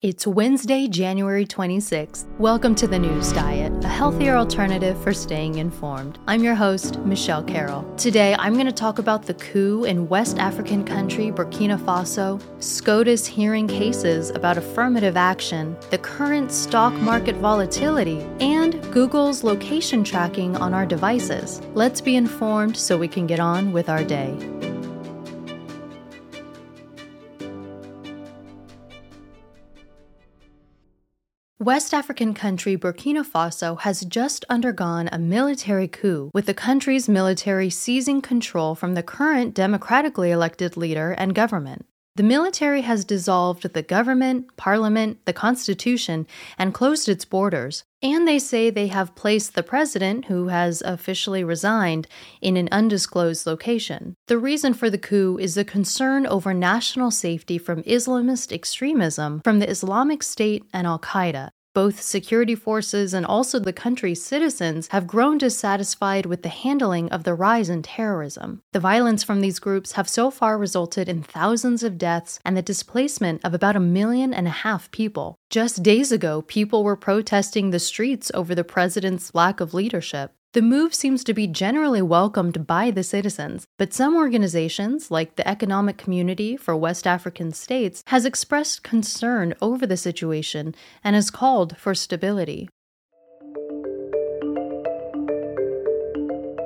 It's Wednesday, January 26th. Welcome to the News Diet, a healthier alternative for staying informed. I'm your host, Michelle Carroll. Today, I'm going to talk about the coup in West African country Burkina Faso, SCOTUS hearing cases about affirmative action, the current stock market volatility, and Google's location tracking on our devices. Let's be informed so we can get on with our day. West African country Burkina Faso has just undergone a military coup, with the country's military seizing control from the current democratically elected leader and government. The military has dissolved the government, parliament, the constitution, and closed its borders. And they say they have placed the president, who has officially resigned, in an undisclosed location. The reason for the coup is the concern over national safety from Islamist extremism from the Islamic State and Al Qaeda. Both security forces and also the country's citizens have grown dissatisfied with the handling of the rise in terrorism. The violence from these groups have so far resulted in thousands of deaths and the displacement of about a million and a half people. Just days ago, people were protesting the streets over the president's lack of leadership. The move seems to be generally welcomed by the citizens, but some organizations, like the Economic Community for West African States, has expressed concern over the situation and has called for stability.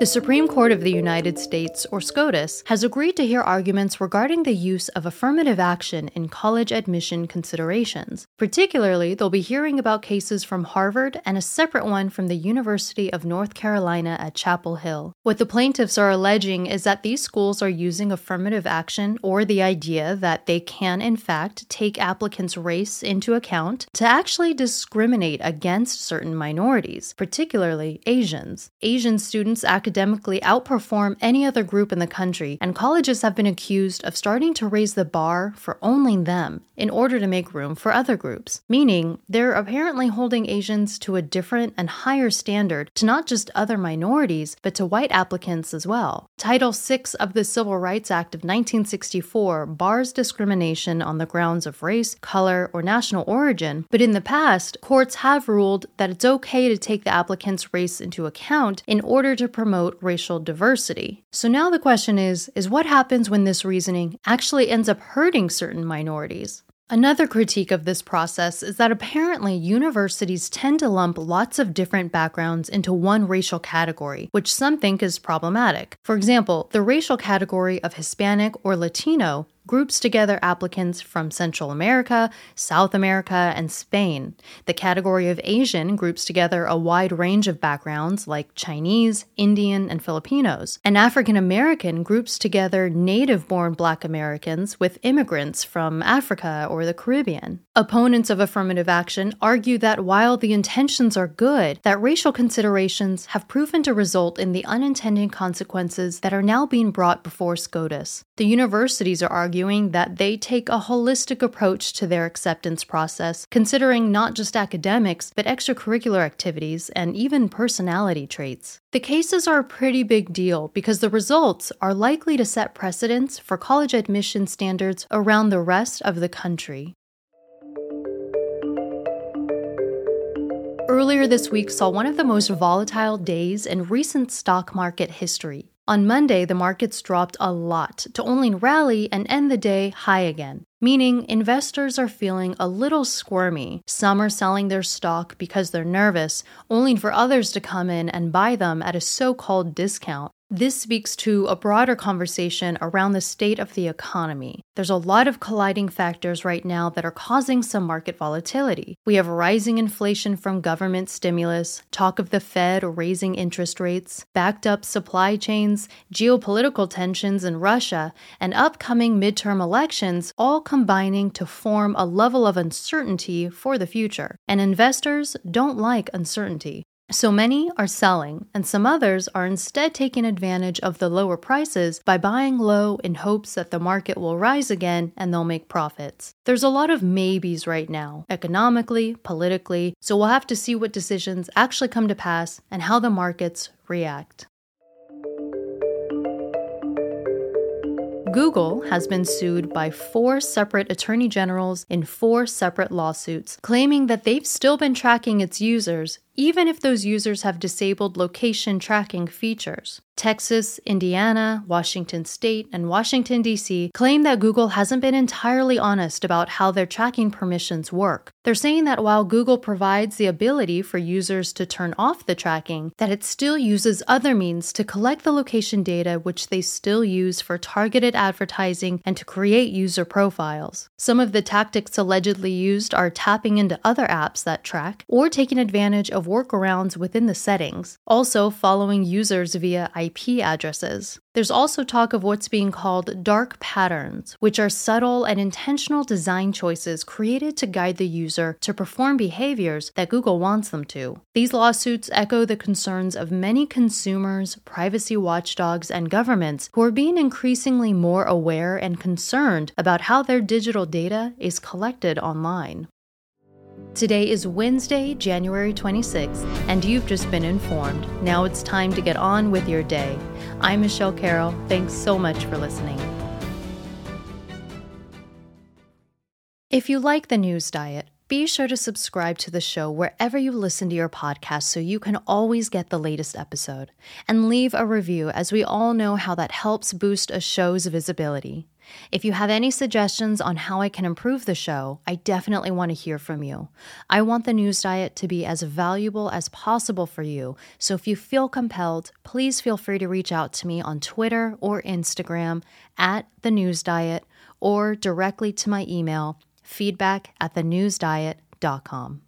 The Supreme Court of the United States, or SCOTUS, has agreed to hear arguments regarding the use of affirmative action in college admission considerations. Particularly, they'll be hearing about cases from Harvard and a separate one from the University of North Carolina at Chapel Hill. What the plaintiffs are alleging is that these schools are using affirmative action or the idea that they can, in fact, take applicants' race into account to actually discriminate against certain minorities, particularly Asians. Asian students academically academically outperform any other group in the country, and colleges have been accused of starting to raise the bar for only them in order to make room for other groups, meaning they're apparently holding Asians to a different and higher standard to not just other minorities, but to white applicants as well. Title VI of the Civil Rights Act of 1964 bars discrimination on the grounds of race, color, or national origin, but in the past, courts have ruled that it's okay to take the applicant's race into account in order to promote promote racial diversity. So now the question is is what happens when this reasoning actually ends up hurting certain minorities? Another critique of this process is that apparently universities tend to lump lots of different backgrounds into one racial category, which some think is problematic. For example, the racial category of Hispanic or Latino groups together applicants from Central America, South America, and Spain. The category of Asian groups together a wide range of backgrounds like Chinese, Indian, and Filipinos. And African American groups together native born Black Americans with immigrants from Africa or the Caribbean. Opponents of affirmative action argue that while the intentions are good, that racial considerations have proven to result in the unintended consequences that are now being brought before SCOTUS. The universities are arguing that they take a holistic approach to their acceptance process, considering not just academics, but extracurricular activities and even personality traits. The cases are a pretty big deal because the results are likely to set precedents for college admission standards around the rest of the country. Earlier this week saw one of the most volatile days in recent stock market history. On Monday, the markets dropped a lot to only rally and end the day high again, meaning investors are feeling a little squirmy. Some are selling their stock because they're nervous, only for others to come in and buy them at a so called discount. This speaks to a broader conversation around the state of the economy. There's a lot of colliding factors right now that are causing some market volatility. We have rising inflation from government stimulus, talk of the Fed raising interest rates, backed up supply chains, geopolitical tensions in Russia, and upcoming midterm elections, all combining to form a level of uncertainty for the future. And investors don't like uncertainty. So many are selling, and some others are instead taking advantage of the lower prices by buying low in hopes that the market will rise again and they'll make profits. There's a lot of maybes right now, economically, politically, so we'll have to see what decisions actually come to pass and how the markets react. Google has been sued by four separate attorney generals in four separate lawsuits, claiming that they've still been tracking its users even if those users have disabled location tracking features. Texas, Indiana, Washington State, and Washington, D.C. claim that Google hasn't been entirely honest about how their tracking permissions work. They're saying that while Google provides the ability for users to turn off the tracking, that it still uses other means to collect the location data which they still use for targeted advertising and to create user profiles. Some of the tactics allegedly used are tapping into other apps that track or taking advantage of workarounds within the settings, also following users via IP addresses. There's also talk of what's being called dark patterns, which are subtle and intentional design choices created to guide the user to perform behaviors that Google wants them to. These lawsuits echo the concerns of many consumers, privacy watchdogs, and governments who are being increasingly more aware and concerned about how their digital data is collected online. Today is Wednesday, January 26th, and you've just been informed. Now it's time to get on with your day. I'm Michelle Carroll. Thanks so much for listening. If you like the news diet, be sure to subscribe to the show wherever you listen to your podcast so you can always get the latest episode. And leave a review, as we all know how that helps boost a show's visibility. If you have any suggestions on how I can improve the show, I definitely want to hear from you. I want the news diet to be as valuable as possible for you, so if you feel compelled, please feel free to reach out to me on Twitter or Instagram at the news diet or directly to my email feedback at thenewsdiet.com.